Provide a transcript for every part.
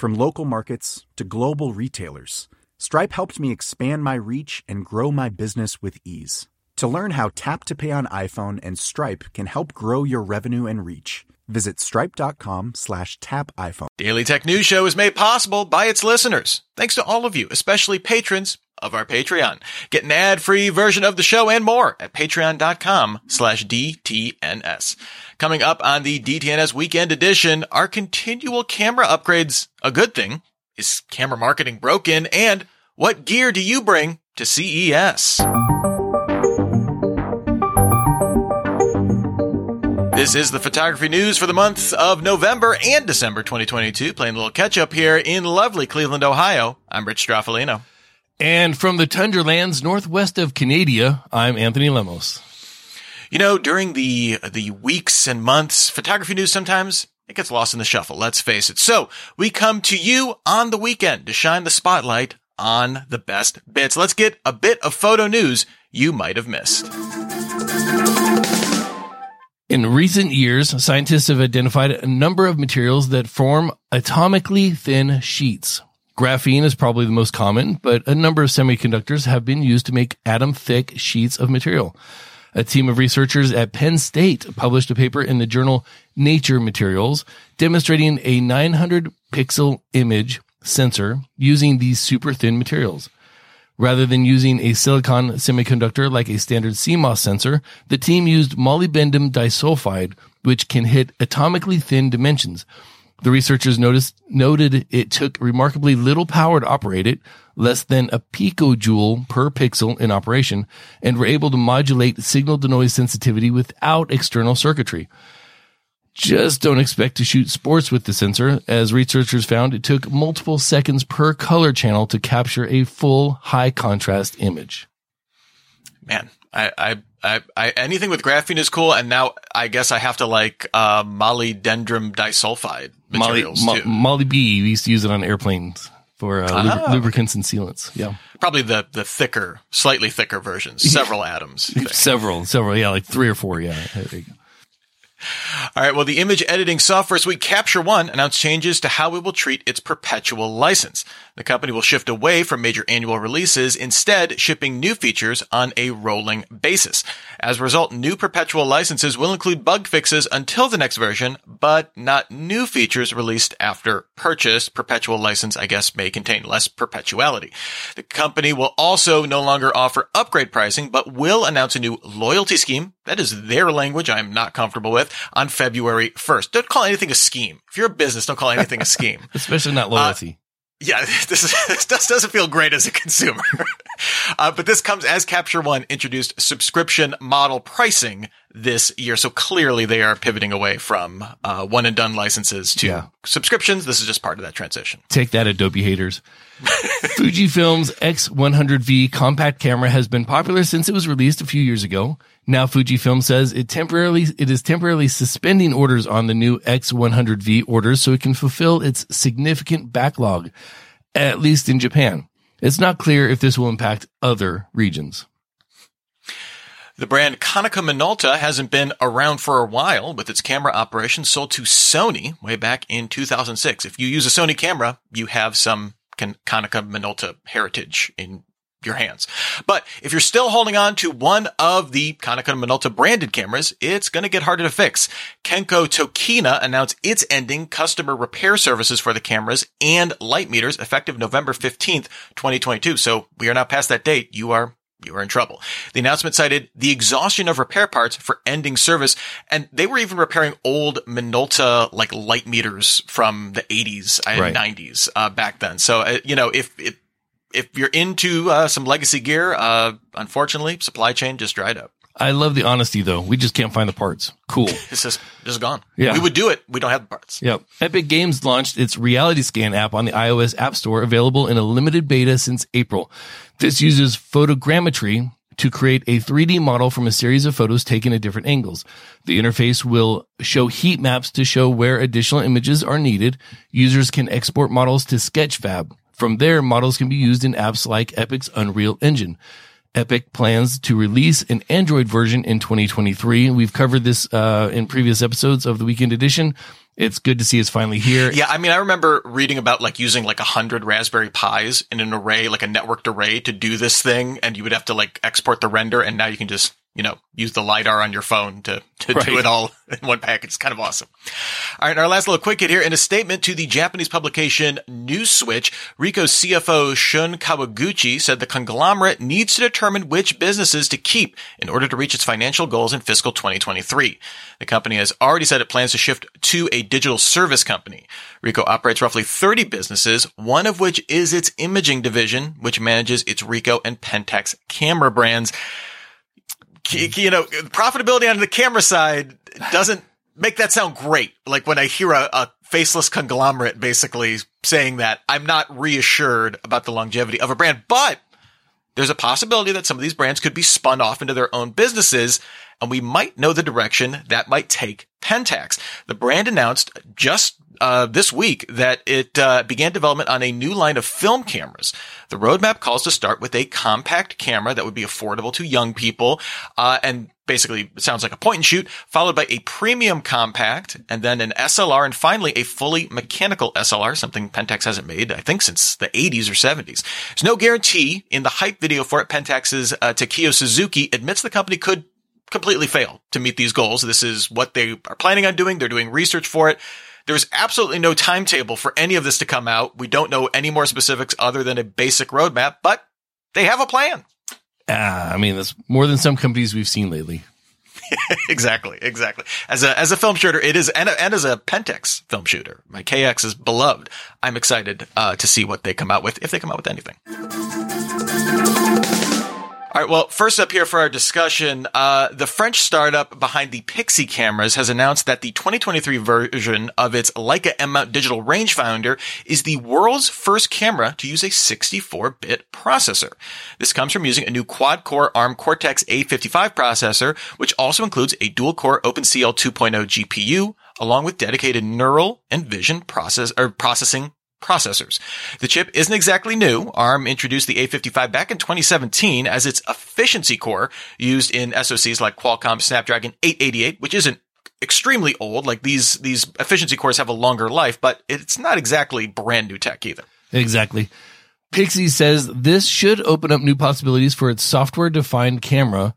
From local markets to global retailers, Stripe helped me expand my reach and grow my business with ease. To learn how Tap to Pay on iPhone and Stripe can help grow your revenue and reach, visit stripe.com slash tap iPhone. Daily Tech News Show is made possible by its listeners. Thanks to all of you, especially patrons of our Patreon. Get an ad-free version of the show and more at patreon.com slash DTNS. Coming up on the DTNS Weekend Edition, are continual camera upgrades a good thing? Is camera marketing broken? And what gear do you bring to CES? This is the photography news for the months of November and December 2022. Playing a little catch up here in lovely Cleveland, Ohio. I'm Rich Stroffolino. And from the tundra lands northwest of Canada, I'm Anthony Lemos. You know, during the the weeks and months, photography news sometimes it gets lost in the shuffle. Let's face it. So we come to you on the weekend to shine the spotlight on the best bits. Let's get a bit of photo news you might have missed. In recent years, scientists have identified a number of materials that form atomically thin sheets. Graphene is probably the most common, but a number of semiconductors have been used to make atom thick sheets of material. A team of researchers at Penn State published a paper in the journal Nature Materials demonstrating a 900 pixel image sensor using these super thin materials. Rather than using a silicon semiconductor like a standard CMOS sensor, the team used molybdenum disulfide, which can hit atomically thin dimensions. The researchers noticed, noted it took remarkably little power to operate it, less than a picojoule per pixel in operation, and were able to modulate signal to noise sensitivity without external circuitry. Just don't expect to shoot sports with the sensor. As researchers found, it took multiple seconds per color channel to capture a full high contrast image. Man, I, I, I, I anything with graphene is cool, and now I guess I have to like uh, molybdenum disulfide materials Molly, too. Mo- Molly B. We used to use it on airplanes for uh, lubri- Ah. lubricants and sealants. Yeah, Probably the the thicker, slightly thicker versions, several atoms. several, several. Yeah, like three or four. Yeah. All right. Well, the image editing software suite Capture One announced changes to how it will treat its perpetual license. The company will shift away from major annual releases, instead shipping new features on a rolling basis. As a result, new perpetual licenses will include bug fixes until the next version, but not new features released after purchase. Perpetual license, I guess, may contain less perpetuality. The company will also no longer offer upgrade pricing, but will announce a new loyalty scheme. That is their language I'm not comfortable with on February 1st. Don't call anything a scheme. If you're a business, don't call anything a scheme. Especially not loyalty. Yeah, this, is, this does- doesn't feel great as a consumer. uh, but this comes as Capture One introduced subscription model pricing this year. So clearly they are pivoting away from uh, one and done licenses to Yeah. subscriptions. This is just part of that transition. Take that, Adobe haters. Fujifilm's X100V compact camera has been popular since it was released a few years ago. Now Fujifilm says it temporarily it is temporarily suspending orders on the new X100V orders so it can fulfill its significant backlog, at least in Japan. It's not clear if this will impact other regions. The brand Konica Minolta hasn't been around for a while with its camera operation sold to Sony way back in 2006. If you use a Sony camera, you have some Kon- Konica Minolta heritage in your hands. But if you're still holding on to one of the Konica Minolta branded cameras, it's going to get harder to fix. Kenko Tokina announced it's ending customer repair services for the cameras and light meters effective November 15th, 2022. So we are now past that date. You are you are in trouble. The announcement cited the exhaustion of repair parts for ending service, and they were even repairing old Minolta like light meters from the 80s and Right. 90s uh, back then. So uh, you know if if if you're into uh, some legacy gear, uh, unfortunately, supply chain just dried up. I love the honesty though. We just can't find the parts. Cool. It's just just gone. Yeah. we would do it. We don't have the parts. Yep. Epic Games launched its Reality Scan app on the iOS App Store, available in a limited beta since April. This uses photogrammetry to create a 3D model from a series of photos taken at different angles. The interface will show heat maps to show where additional images are needed. Users can export models to Sketchfab. From there, models can be used in apps like Epic's Unreal Engine. Epic plans to release an Android version in 2023. We've covered this uh, in previous episodes of the Weekend Edition. It's good to see it's finally here. Yeah, I mean, I remember reading about like using like a hundred Raspberry Pis in an array, like a networked array, to do this thing, and you would have to like export the render, and now you can just you know use the lidar on your phone to to Right. do it all in one package. It's kind of awesome. All right, and our last little quick hit here in a statement to the Japanese publication Newswitch, Ricoh's CFO Shun Kawaguchi said the conglomerate needs to determine which businesses to keep in order to reach its financial goals in fiscal 2023. The company has already said it plans to shift to a digital service company. Ricoh operates roughly 30 businesses, one of which is its imaging division, which manages its Ricoh and Pentax camera brands. You know, profitability on the camera side doesn't make that sound great. Like when I hear a, a faceless conglomerate basically saying that, I'm not reassured about the longevity of a brand, but there's a possibility that some of these brands could be spun off into their own businesses, and we might know the direction that might take Pentax. The brand announced just uh, this week that it uh, began development on a new line of film cameras. The roadmap calls to start with a compact camera that would be affordable to young people, uh, and basically sounds like a point and shoot, followed by a premium compact, and then an SLR, and finally a fully mechanical SLR, something Pentax hasn't made, I think, since the 80s or 70s. There's no guarantee in the hype video for it. Pentax's uh, Takeo Suzuki admits the company could completely fail to meet these goals. This is what they are planning on doing. They're doing research for it. There's absolutely no timetable for any of this to come out. We don't know any more specifics other than a basic roadmap, but they have a plan. Ah, I mean, that's more than some companies we've seen lately. exactly, exactly. As a as a film shooter, it is, and, and as a Pentax film shooter, my KX is beloved. I'm excited uh, to see what they come out with, if they come out with anything. All right. Well, first up here for our discussion, uh, the French startup behind the Pixii cameras has announced that the 2023 version of its Leica M-mount digital rangefinder is the world's first camera to use a 64-bit processor. This comes from using a new quad-core ARM Cortex A55 processor, which also includes a dual-core OpenCL 2.0 GPU, along with dedicated neural and vision process or processing processors. The chip isn't exactly new. ARM introduced the A55 back in 2017 as its efficiency core used in SoCs like Qualcomm Snapdragon 888, which isn't extremely old. Like these, these efficiency cores have a longer life, but it's not exactly brand new tech either. Exactly. Pixii says this should open up new possibilities for its software defined camera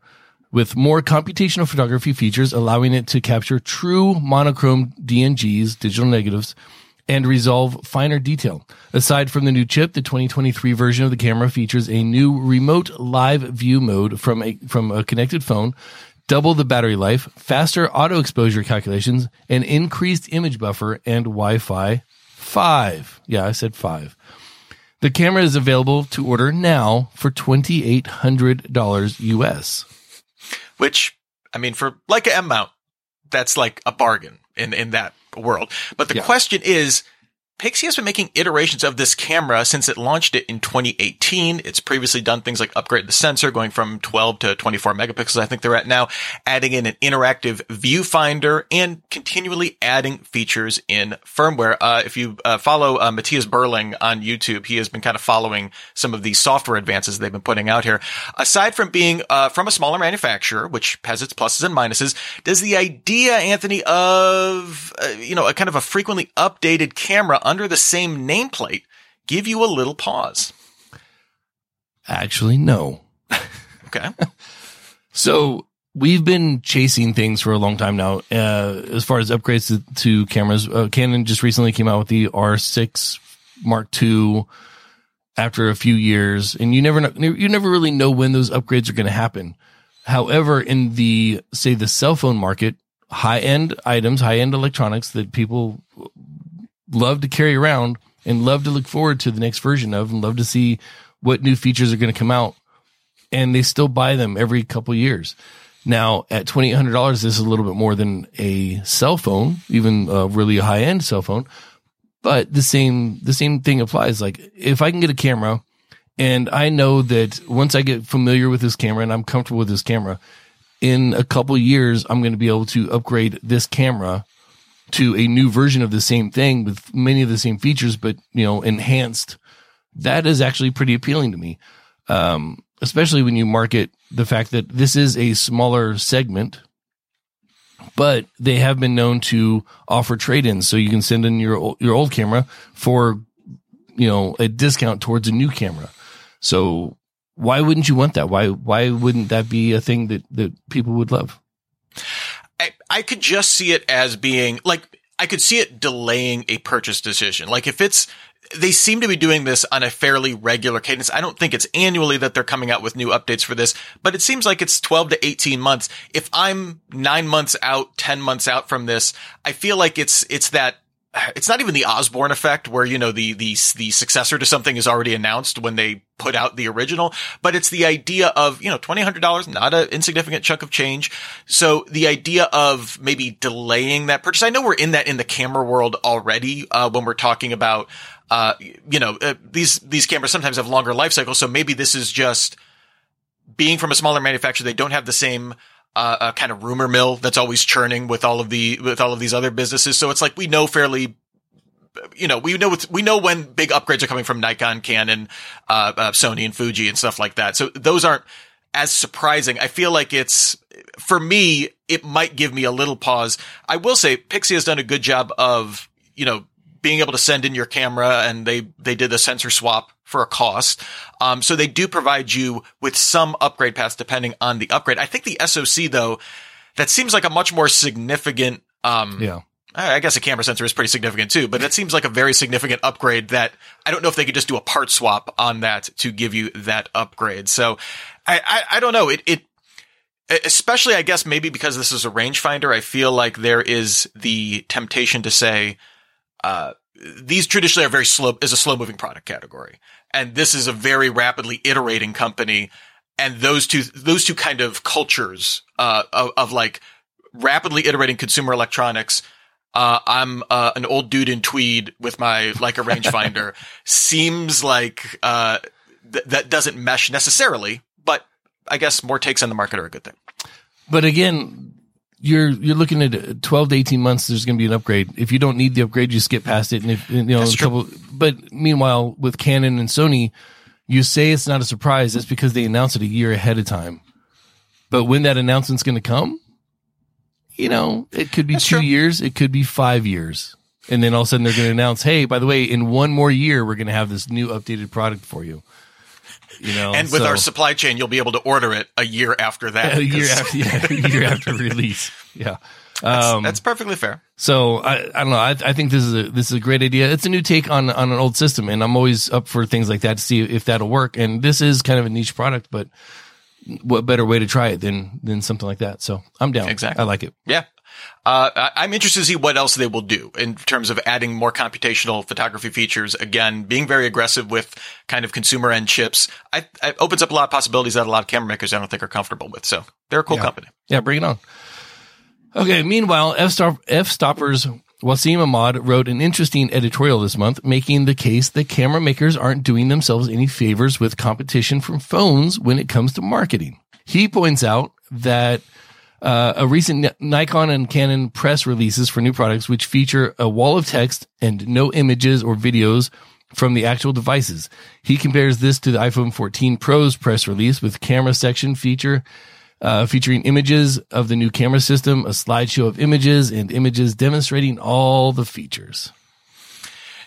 with more computational photography features, allowing it to capture true monochrome DNGs, digital negatives, and resolve finer detail. Aside from the new chip, the 2023 version of the camera features a new remote live view mode from a, from a connected phone, double the battery life, faster auto exposure calculations, an increased image buffer, and Wi-Fi 5. Yeah, I said 5. The camera is available to order now for $2,800 US. Which, I mean, for like a M mount, that's like a bargain in, in that world. But the Yeah. question is, Pixii has been making iterations of this camera since it launched it in 2018. It's previously done things like upgrade the sensor, going from 12 to 24 megapixels. I think they're at now, adding in an interactive viewfinder and continually adding features in firmware. Uh, if you uh, follow uh, Mattias Burling on YouTube, he has been kind of following some of the software advances they've been putting out here. Aside from being uh, from a smaller manufacturer, which has its pluses and minuses, does the idea, Anthony, of uh, you know a kind of a frequently updated camera under the same nameplate give you a little pause? Actually, no. Okay. So we've been chasing things for a long time now. Uh, as far as upgrades to, to cameras, uh, Canon just recently came out with the R6 Mark II after a few years, and you never know, you never really know when those upgrades are going to happen. However, in the say the cell phone market, high end items, high end electronics that people love to carry around and love to look forward to the next version of, and love to see what new features are going to come out and they still buy them every couple years. Now at twenty eight hundred dollars, this is a little bit more than a cell phone, even a really high end cell phone. But the same the same thing applies. Like if I can get a camera, and I know that once I get familiar with this camera and I'm comfortable with this camera, in a couple years I'm going to be able to upgrade this camera to a new version of the same thing with many of the same features, but you know enhanced. That is actually pretty appealing to me. Um, especially when you market the fact that this is a smaller segment, but they have been known to offer trade-ins. So you can send in your, your old camera for, you know, a discount towards a new camera. So why wouldn't you want that? Why, why wouldn't that be a thing that, that people would love? I, could just see it as being like, I could see it delaying a purchase decision. Like if it's, they seem to be doing this on a fairly regular cadence. I don't think it's annually that they're coming out with new updates for this, but it seems like it's 12 to 18 months. If I'm nine months out, 10 months out from this, I feel like it's, it's that it's not even the Osborne effect where, you know, the, the, the successor to something is already announced when they put out the original, but it's the idea of, you know, $2,000, not an insignificant chunk of change. So the idea of maybe delaying that purchase. I know we're in that in the camera world already, uh, when we're talking about, uh, you know, uh, these, these cameras sometimes have longer life cycles. So maybe this is just being from a smaller manufacturer. They don't have the same, uh, uh, kind of rumor mill that's always churning with all of the, with all of these other businesses. So it's like we know fairly, you know, we know, we know when big upgrades are coming from Nikon, Canon, uh, uh, Sony and Fuji and stuff like that. So those aren't as surprising. I feel like it's, for me, it might give me a little pause. I will say Pixii has done a good job of, you know, being able to send in your camera and they, they did the sensor swap for a cost. Um, so they do provide you with some upgrade paths depending on the upgrade. I think the SOC though, that seems like a much more significant, um, Yeah. I guess a camera sensor is pretty significant too, but that seems like a very significant upgrade that I don't know if they could just do a part swap on that to give you that upgrade. So I, I, I don't know. It, it, especially I guess maybe because this is a rangefinder, I feel like there is the temptation to say, uh, these traditionally are very slow, is a slow moving product category. And this is a very rapidly iterating company. And those two, those two kind of cultures, uh, of, of like rapidly iterating consumer electronics. Uh, I'm, uh, an old dude in tweed with my, like a rangefinder seems like, uh, th- that doesn't mesh necessarily, but I guess more takes on the market are a good thing. But again, you're you're looking at uh, 12 to 18 months there's going to be an upgrade. If you don't need the upgrade you skip past it and if you know couple but meanwhile with canon and sony you say it's not a surprise that's because they announce it a year ahead of time. But when that announcement's going to come you know it could be That's two true. years it could be five years. And then all of a sudden they're going to announce hey by the way in one more year we're going to have this new updated product for you you know And with so- our supply chain, you'll be able to order it a year after that. a year after yeah, a year after release yeah um That's perfectly fair. So I, I don't know. I, I think this is a this is a great idea. It's a new take on on an old system, and I'm always up for things like that to see if that'll work. And this is kind of a niche product, but what better way to try it than than something like that? So I'm down. Exactly. I like it. Yeah. Uh, I- I'm interested to see what else they will do in terms of adding more computational photography features. Again, being very aggressive with kind of consumer end chips. I, it opens up a lot of possibilities that a lot of camera makers I don't think are comfortable with. So they're a cool company. Yeah, bring it on. Okay. Meanwhile, Fstoppers Wasim Ahmad wrote an interesting editorial this month, making the case that camera makers aren't doing themselves any favors with competition from phones when it comes to marketing. He points out that uh, a recent Nikon and Canon press releases for new products, which feature a wall of text and no images or videos from the actual devices. He compares this to the iPhone 14 Pro's press release with camera section feature uh, featuring images of the new camera system, a slideshow of images and images demonstrating all the features.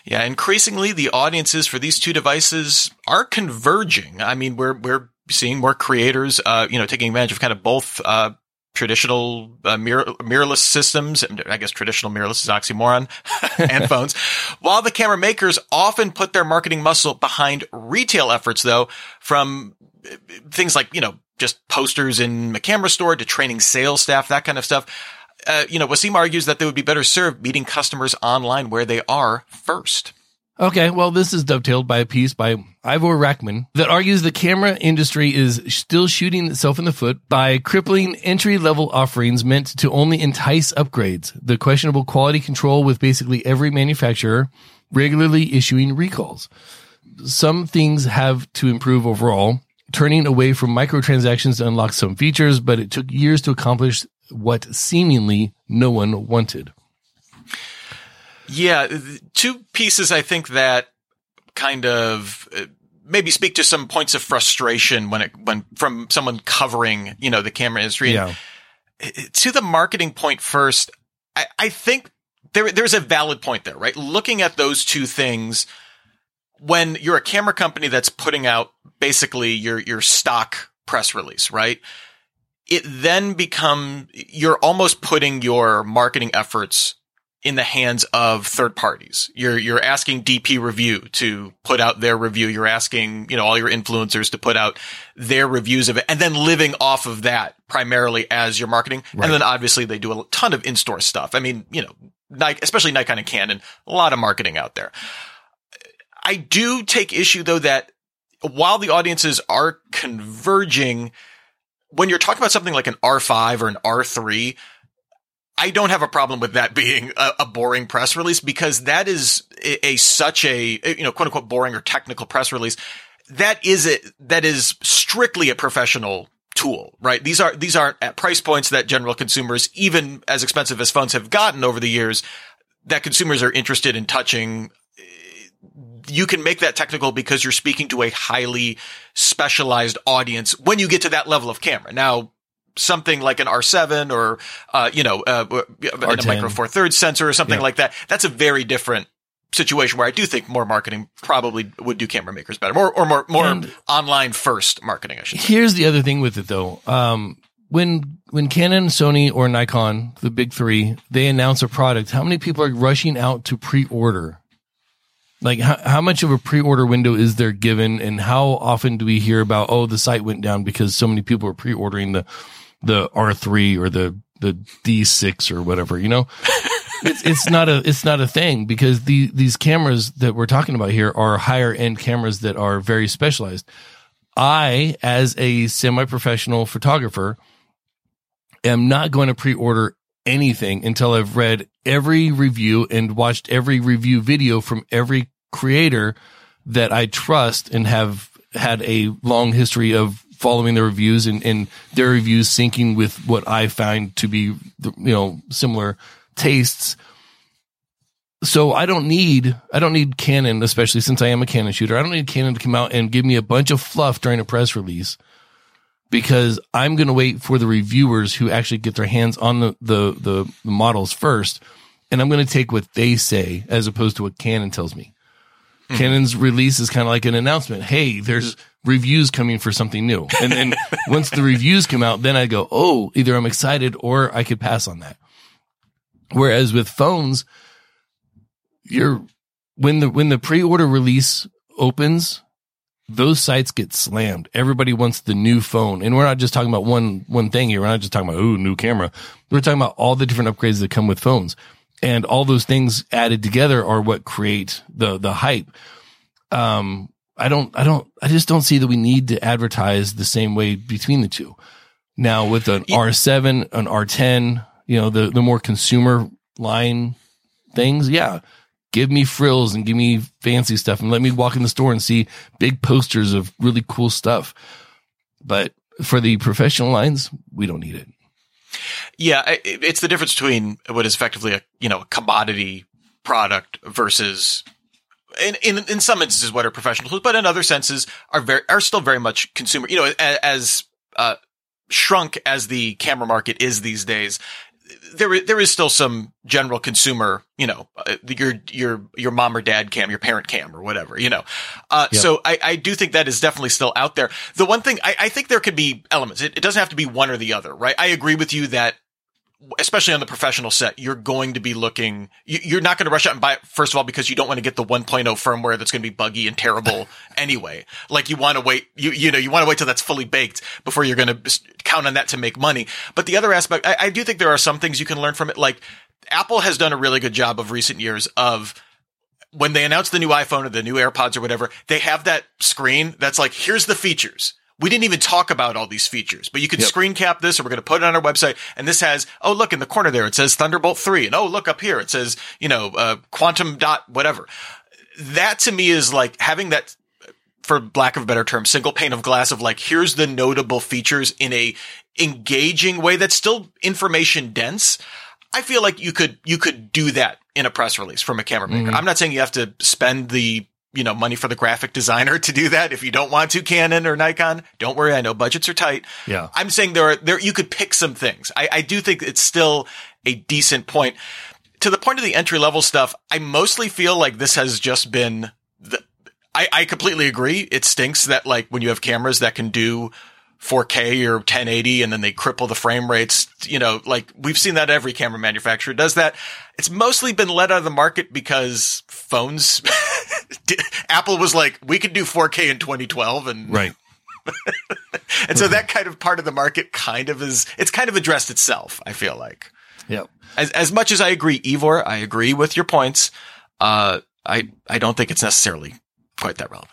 Yeah, increasingly the audiences for these two devices are converging. I mean, we're we're seeing more creators, uh, you know, taking advantage of kind of both uh, traditional uh, mirror, mirrorless systems. I guess traditional mirrorless is oxymoron and phones. While the camera makers often put their marketing muscle behind retail efforts, though, from uh, things like, you know, just posters in a camera store to training sales staff, that kind of stuff. Uh, you know, Wasim argues that they would be better served meeting customers online where they are first. Okay, well, this is dovetailed by a piece by Ivor Rackham that argues the camera industry is still shooting itself in the foot by crippling entry level offerings meant to only entice upgrades, the questionable quality control with basically every manufacturer regularly issuing recalls. Some things have to improve overall, turning away from microtransactions to unlock some features, but it took years to accomplish what seemingly no one wanted. Yeah, two pieces I think that kind of uh, maybe speak to some points of frustration when it when from someone covering you know the camera industry. Yeah. And to the marketing point first, I, I think there there's a valid point there, right? Looking at those two things, when you're a camera company that's putting out basically your your stock press release, right? It then become you're almost putting your marketing efforts in the hands of third parties. You're you're asking DP Review to put out their review. You're asking, you know, all your influencers to put out their reviews of it and then living off of that primarily as your marketing. Right. And then obviously they do a ton of in-store stuff. I mean, you know, Nike, especially Nikon and Canon, a lot of marketing out there. I do take issue though that while the audiences are converging, when you're talking about something like an R5 or an R3, I don't have a problem with that being a, a boring press release because that is a, a, such a you know quote unquote boring or technical press release. That is it. That is strictly a professional tool, right? These are these aren't at price points that general consumers, even as expensive as phones have gotten over the years, that consumers are interested in touching. You can make that technical because you're speaking to a highly specialized audience when you get to that level of camera. Now, something like an R7 or, uh, you know, uh, a micro four thirds sensor or something yeah. like that. That's a very different situation where I do think more marketing probably would do camera makers better, more or more more and online first marketing. I should. Say. Here's the other thing with it though. Um, when when Canon, Sony, or Nikon, the big three, they announce a product, how many people are rushing out to pre-order? Like how, how much of a pre-order window is there given, and how often do we hear about oh the site went down because so many people are pre-ordering the the R3 or the, the D6 or whatever, you know? it's, it's not a, it's not a thing because the, these cameras that we're talking about here are higher end cameras that are very specialized. I, as a semi-professional photographer, am not going to pre-order anything until I've read every review and watched every review video from every creator that I trust and have had a long history of following the reviews and, and their reviews syncing with what I find to be, you know, similar tastes. So I don't need, I don't need Canon, especially since I am a Canon shooter. I don't need Canon to come out and give me a bunch of fluff during a press release because I'm going to wait for the reviewers who actually get their hands on the, the, the models first. And I'm going to take what they say as opposed to what Canon tells me. Mm-hmm. Canon's release is kind of like an announcement. Hey, there's reviews coming for something new. And then once the reviews come out, then I go, oh, either I'm excited or I could pass on that. Whereas with phones, you're when the when the pre-order release opens, those sites get slammed. Everybody wants the new phone. And we're not just talking about one one thing here. We're not just talking about, ooh, new camera. We're talking about all the different upgrades that come with phones. And all those things added together are what create the the hype. Um, I don't, I don't, I just don't see that we need to advertise the same way between the two. Now with an R7, an R10, you know, the, the more consumer line things, yeah, give me frills and give me fancy stuff and let me walk in the store and see big posters of really cool stuff. But for the professional lines, we don't need it. Yeah, it's the difference between what is effectively a you know a commodity product versus in, in in some instances what are professional tools, but in other senses are very are still very much consumer. You know, as, as uh, shrunk as the camera market is these days, there is, there is still some general consumer, you know, uh, your your your mom or dad cam, your parent cam, or whatever, you know. Uh, yep. So I, I do think that is definitely still out there. The one thing I, I think there could be elements. It, it doesn't have to be one or the other, right? I agree with you that especially on the professional set, you're going to be looking, you're not going to rush out and buy it, first of all, because you don't want to get the 1.0 firmware that's going to be buggy and terrible anyway. Like you want to wait, you, you know, you want to wait till that's fully baked before you're going to count on that to make money. But the other aspect, I, I do think there are some things you can learn from it. Like Apple has done a really good job of recent years of, when they announce the new iPhone or the new AirPods or whatever, they have that screen that's like, here's the features we didn't even talk about all these features, but you can yep. screen cap this or we're going to put it on our website. And this has, oh, look in the corner there, it says Thunderbolt 3. And oh, look up here, it says, you know, uh, quantum dot, whatever. That to me is like having that, for lack of a better term, single pane of glass of like, here's the notable features in a engaging way that's still information dense. I feel like you could, you could do that in a press release from a camera maker. Mm-hmm. I'm not saying you have to spend the you know, money for the graphic designer to do that. If you don't want to Canon or Nikon, don't worry. I know budgets are tight. Yeah. I'm saying there are, there, you could pick some things. I, I do think it's still a decent point. To the point of the entry level stuff, I mostly feel like this has just been the, I, I completely agree. It stinks that like when you have cameras that can do 4K or 1080 and then they cripple the frame rates. You know, like we've seen that every camera manufacturer does that. It's mostly been let out of the market because phones, Apple was like, we could do 4K in 2012 and. Right. and so that kind of part of the market kind of is, it's kind of addressed itself, I feel like. Yep. As, as much as I agree, Ivor, I agree with your points. Uh, I, I don't think it's necessarily quite that relevant.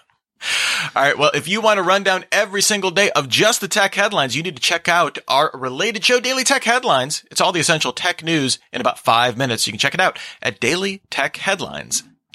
All right. Well, if you want to run down every single day of just the tech headlines, you need to check out our related show, Daily Tech Headlines. It's all the essential tech news in about five minutes. You can check it out at dailytechheadlines.com.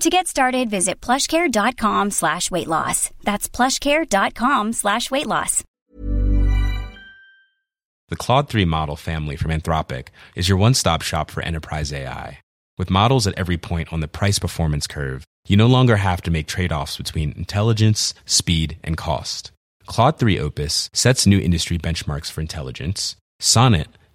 To get started, visit plushcare.com slash weight loss. That's plushcare.com slash weight loss. The Claude 3 model family from Anthropic is your one-stop shop for enterprise AI. With models at every point on the price performance curve, you no longer have to make trade offs between intelligence, speed, and cost. Claude 3 Opus sets new industry benchmarks for intelligence. Sonnet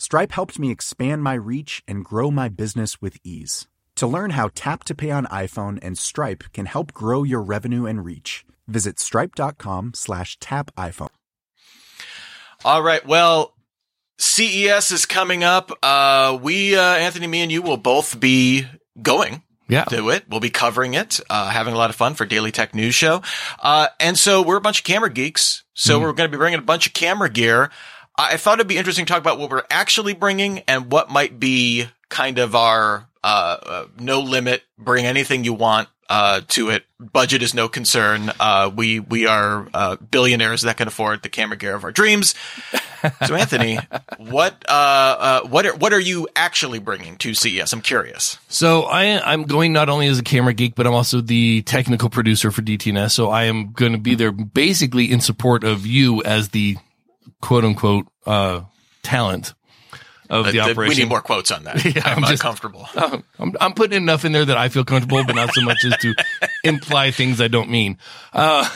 Stripe helped me expand my reach and grow my business with ease. To learn how Tap to Pay on iPhone and Stripe can help grow your revenue and reach, visit stripe.com slash tap iPhone. All right. Well, CES is coming up. Uh, we, uh, Anthony, me and you will both be going yeah. do it. We'll be covering it, uh, having a lot of fun for Daily Tech News Show. Uh, and so we're a bunch of camera geeks. So mm. we're going to be bringing a bunch of camera gear. I thought it'd be interesting to talk about what we're actually bringing and what might be kind of our, uh, uh no limit, bring anything you want uh, to it. Budget is no concern. Uh, we we are uh, billionaires that can afford the camera gear of our dreams. So, Anthony, what uh, uh, what are what are you actually bringing to CES? I'm curious. So I I'm going not only as a camera geek, but I'm also the technical producer for DTNS. So I am going to be there basically in support of you as the quote unquote uh, talent of Uh, the th- operation. We need more quotes on that. Yeah, I'm, I'm just- comfortable. Um, I'm, I'm putting enough in there that I feel comfortable, but not so much as to imply things I don't mean. Uh,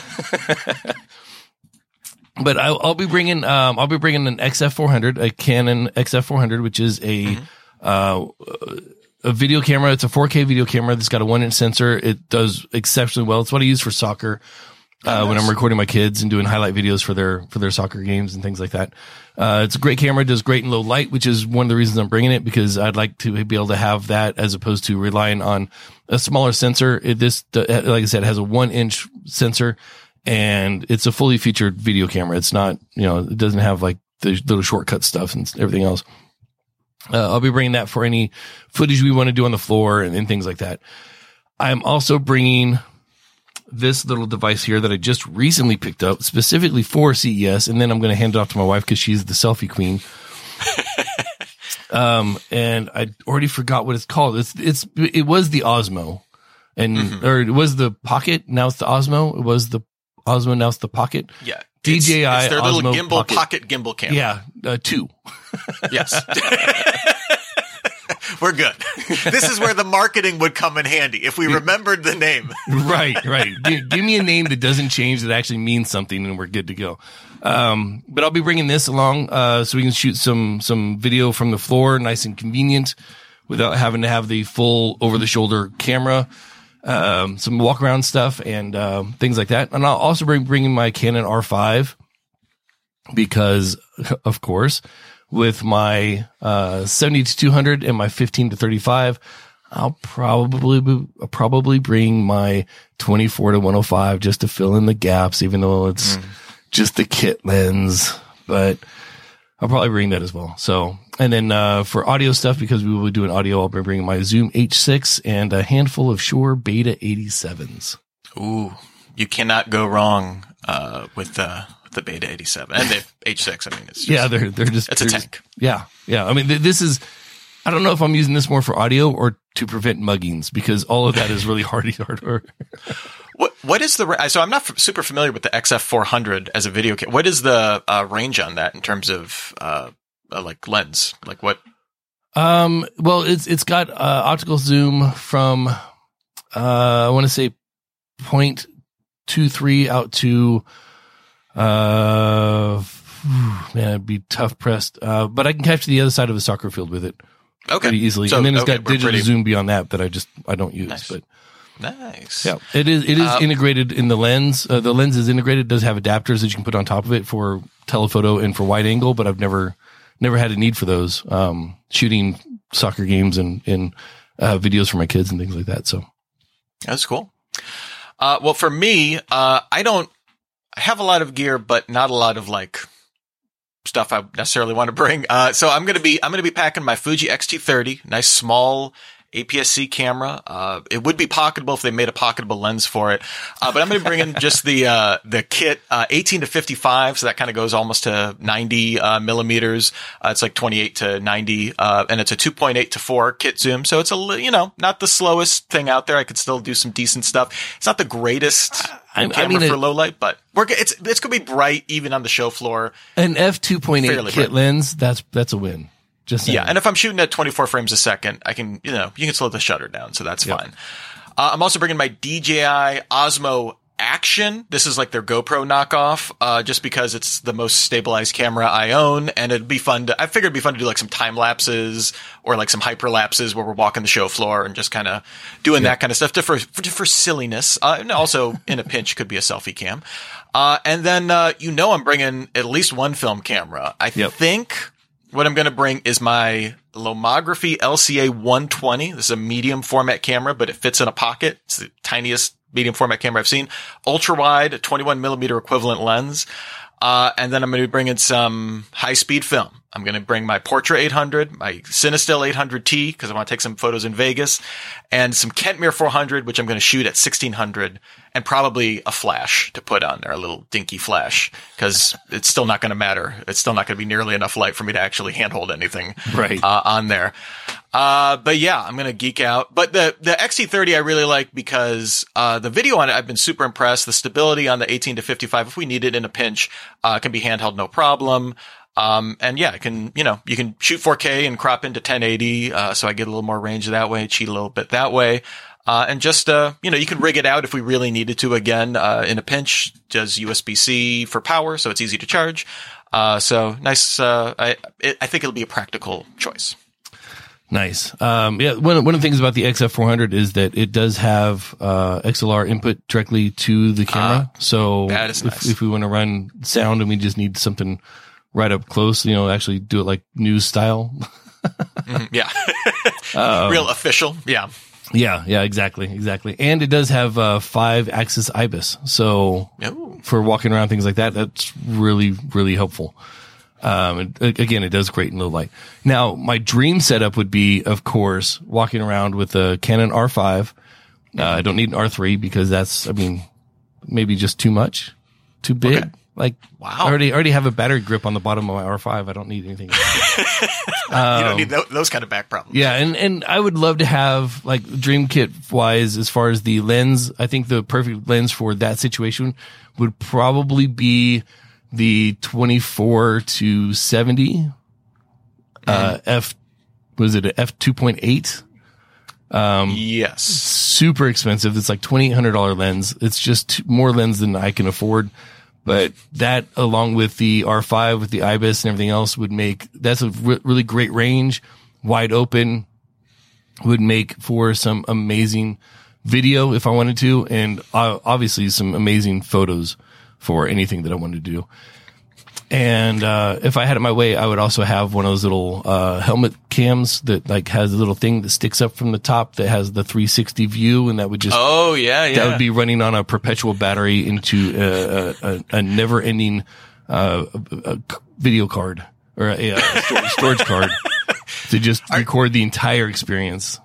but I'll, I'll be bringing, um, I'll be bringing an XF400, a Canon XF400, which is a, uh, a video camera. It's a 4K video camera that's got a one inch sensor. It does exceptionally well. It's what I use for soccer. Uh, when I'm recording my kids and doing highlight videos for their, for their soccer games and things like that. Uh, it's a great camera. Does great in low light, which is one of the reasons I'm bringing it because I'd like to be able to have that as opposed to relying on a smaller sensor. It, this, uh, like I said, has a one inch sensor and it's a fully featured video camera. It's not, you know, it doesn't have like the little shortcut stuff and everything else. Uh, I'll be bringing that for any footage we want to do on the floor and, and things like that. I'm also bringing this little device here that I just recently picked up specifically for CES. And then I'm going to hand it off to my wife because she's the selfie queen. um, and I already forgot what it's called. It's, it's, it was the Osmo and, or it was the pocket. Now it's the Osmo. It was the Osmo. Now it's the pocket. Yeah. DJI It's, it's their little Osmo gimbal Pocket. pocket. gimbal camera. Yeah. Uh, two. Yes. We're good. This is where the marketing would come in handy if we remembered the name. right, right. Give, give me a name that doesn't change that actually means something, and we're good to go. Um, but I'll be bringing this along uh, so we can shoot some some video from the floor, nice and convenient, without having to have the full over the shoulder camera. Um, some walk around stuff and um, things like that. And I'll also bring bringing my Canon R5 because, of course, with my uh, 70 to 200 and my 15 to 35, I'll probably be- I'll probably bring my 24 to 105 just to fill in the gaps, even though it's just the kit lens. But I'll probably bring that as well. So, and then uh, for audio stuff, because we will be doing audio, I'll be bringing my Zoom H6 and a handful of Shure Beta 87s. Ooh, you cannot go wrong uh, with the the Beta 87 and the H6. I mean, it's just, Yeah, they're they're just it's a they're just- tank. Yeah, yeah. I mean, th- this is. I don't know if I'm using this more for audio or to prevent muggings because all of that is really hardy hardware. What what is the so I'm not f- super familiar with the XF400 as a video camera. What is the uh, range on that in terms of uh, uh, like lens? Like what? Um, well, it's it's got uh, optical zoom from uh, I want to say point two three out to uh man, it'd be tough pressed. Uh, but I can catch the other side of a soccer field with it Okay, pretty easily, So, and then it's okay, got digital pretty- zoom beyond that that I just I don't use. Nice. But Nice. yeah, it is it is Um, integrated in the lens. Uh, the lens is integrated. It does have adapters that you can put on top of it for telephoto and for wide angle, but I've never never had a need for those. Um, shooting soccer games and and uh, videos for my kids and things like that. So That's cool. Uh, well, for me, uh, I don't I have a lot of gear, but not a lot of like stuff I necessarily want to bring. Uh, so I'm gonna be I'm gonna be packing my Fuji X-T30, nice small APS-C camera. Uh, it would be pocketable if they made a pocketable lens for it. Uh, but I'm going to bring in just the, uh, the kit, uh, 18 to 55. So that kind of goes almost to 90, uh, millimeters. Uh, it's like 28 to 90. Uh, and it's a 2.8 to 4 kit zoom. So it's a, you know, not the slowest thing out there. I could still do some decent stuff. It's not the greatest I- I camera mean, for it- low light, but we're, it's, it's going to be bright even on the show floor. an f two point eight kit lens that's that's a win. Just saying. Yeah, and if I'm shooting at 24 frames a second, I can, you know, you can slow the shutter down, so that's Yep. fine. Uh, I'm also bringing my DJI Osmo Action. This is like their GoPro knockoff, uh, just because it's the most stabilized camera I own, and it'd be fun to. I figured it'd be fun to do like some time lapses or like some hyperlapses where we're walking the show floor and just kind of doing that kind of stuff to, for, for for silliness. Uh, and also in a pinch could be a selfie cam. Uh, and then uh, you know I'm bringing at least one film camera. I Yep. think what I'm going to bring is my Lomography LCA 120. This is a medium format camera, but it fits in a pocket. It's the tiniest medium format camera I've seen. Ultra wide, 21 millimeter equivalent lens. Uh, and then I'm going to be bringing some high speed film. I'm going to bring my Portra 800, my Cinestill 800T, because I want to take some photos in Vegas, and some Kentmere 400, which I'm going to shoot at 1600, and probably a flash to put on there, a little dinky flash, because it's still not going to matter. It's still not going to be nearly enough light for me to actually handhold anything Right. uh, on there. Uh, but yeah, I'm going to geek out. But the, the XT30 I really like because, uh, the video on it, I've been super impressed. The stability on the 18 to 55, if we need it in a pinch, uh, can be handheld, no problem. Um, and yeah, it can, you know, you can shoot 4K and crop into 1080. Uh, so I get a little more range that way, cheat a little bit that way. Uh, and just, uh, you know, you can rig it out if we really needed to again, uh, in a pinch, does USB-C for power. So it's easy to charge. Uh, so nice. Uh, I, it, I think it'll be a practical choice. Nice. Um, yeah, one, one of the things about the XF400 is that it does have uh, XLR input directly to the camera. so that is if, nice. if we want to run sound and we just need something right up close, you know, actually do it like news style. Yeah. Real official. Yeah. yeah, yeah, exactly, exactly. And it does have uh, five axis IBIS. So Ooh. for walking around things like that, that's really, really helpful. Um, again, it does great in low light. Now, my dream setup would be, of course, walking around with a Canon R5. Uh, I don't need an R3 because that's, I mean, maybe just too much, too big. Okay. Like, Wow. I already, already have a battery grip on the bottom of my R5. I don't need anything. you don't need tho- those kind of back problems. Um, Yeah, and and I would love to have like dream kit wise as far as the lens. I think the perfect lens for that situation would probably be the 24 to 70 uh f was it a f 2.8 Yes. super expensive. It's like $2800 lens. It's just more lens than i can afford. But that along with the r5 with the ibis and everything else would make that's a re- really great range. Wide open would make for some amazing video if i wanted to and uh, obviously some amazing photos for anything that i wanted to do and uh, if I had it my way, I would also have one of those little uh, helmet cams that like has a little thing that sticks up from the top that has the 360 view, and that would just Oh yeah, yeah. that would be running on a perpetual battery into a, a, a, never-ending uh, a- video card or a, a storage, storage card to just record the entire experience.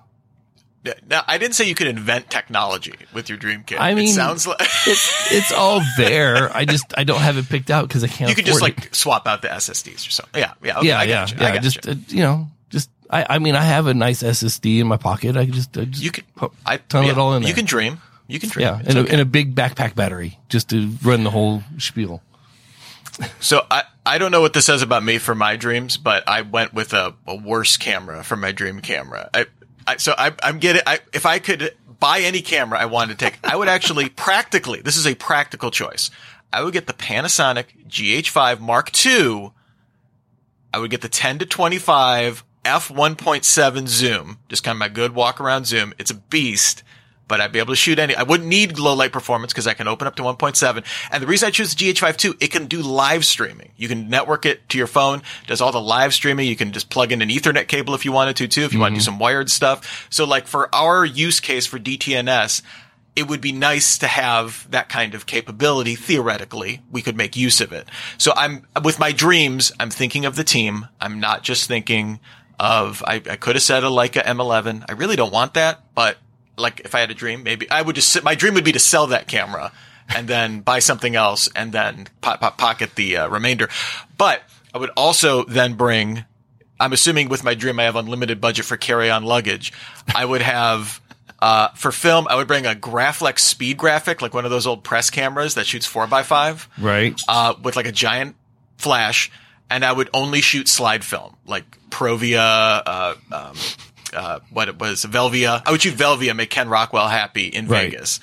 Now, I didn't say you could invent technology with your dream kit. I mean, it sounds like It's it's all there. I just I don't have it picked out because I can't. you could just it. like swap out the SSDs or something. Yeah, yeah, okay, yeah, I yeah, I yeah. gotcha. Just uh, you know, just I, I mean, I have a nice SSD in my pocket. I could just, I just you can, put, I tunnel yeah, it all in there. You can dream. You can dream. yeah, and, okay. a, and a big backpack battery just to run the whole spiel. So I, I don't know what this says about me for my dreams, but I went with a, a worse camera for my dream camera. I, I so I, I'm getting. I, if I could buy any camera I wanted to take, I would actually practically. This is a practical choice. I would get the Panasonic GH5 Mark II. I would get the 10 to 25 f 1.7 zoom, just kind of my good walk around zoom. It's a beast but I'd be able to shoot any. I wouldn't need low light performance because I can open up to 1.7. And the reason I choose the GH5 too, it can do live streaming. You can network it to your phone, does all the live streaming. You can just plug in an Ethernet cable if you wanted to too, if you want to do mm-hmm. some wired stuff. So like for our use case for DTNS, it would be nice to have that kind of capability. Theoretically, we could make use of it. So I'm, with my dreams, I'm thinking of the team. I'm not just thinking of, I, I could have said a Leica M11. I really don't want that, but like if I had a dream, maybe I would just my dream would be to sell that camera and then buy something else and then po- po- pocket the uh, remainder. But I would also then bring, I'm assuming with my dream, I have unlimited budget for carry on luggage. I would have, uh, for film, I would bring a Graflex speed graphic, like one of those old press cameras that shoots four by five Right. uh, with like a giant flash, and I would only shoot slide film, like Provia, uh, um, uh, what it was, Velvia. I would shoot Velvia, make Ken Rockwell happy in Right. Vegas.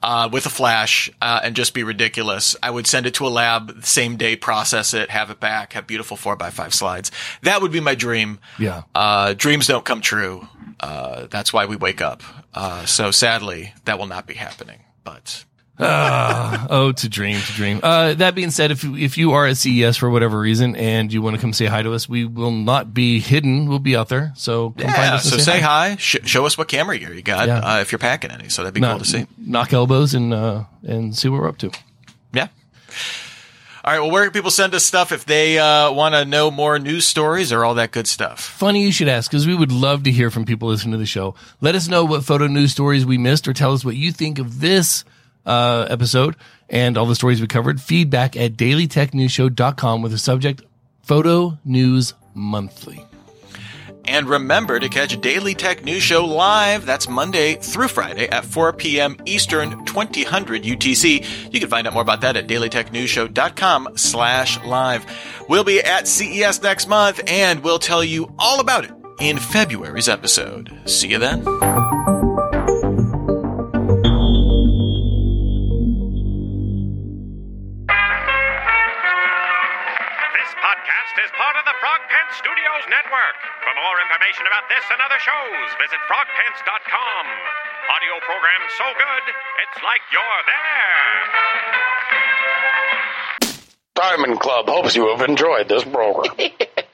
Uh, with a flash, uh, and just be ridiculous. I would send it to a lab, same day, process it, have it back, have beautiful four by five slides. That would be my dream. Yeah. Uh, dreams don't come true. Uh, that's why we wake up. Uh, so sadly, that will not be happening, but oh, to dream, to dream. Uh, that being said, if you, if you are at CES for whatever reason and you want to come say hi to us, we will not be hidden. We'll be out there. So come find Yeah, us. so say hi. Sh- show us what camera gear you got Yeah. uh, if you're packing any. So that'd be cool to see. knock elbows and uh, and see what we're up to. Yeah. All right. Well, where can people send us stuff if they uh, want to know more news stories or all that good stuff? Funny you should ask, because we would love to hear from people listening to the show. Let us know what photo news stories we missed, or tell us what you think of this uh, episode and all the stories we covered. Feedback at dailytechnewsshow.com with the subject Photo News Monthly. And remember to catch Daily Tech News Show live. That's Monday through Friday at 4 p.m. Eastern, 2000 UTC. You can find out more about that at dailytechnewsshow.com slash live. We'll be at CES next month and we'll tell you all about it in February's episode. See you then. Part of the Frog Pants Studios Network. For more information about this and other shows, visit frogpants.com. Audio program so good, it's like you're there. Diamond Club hopes you have enjoyed this program.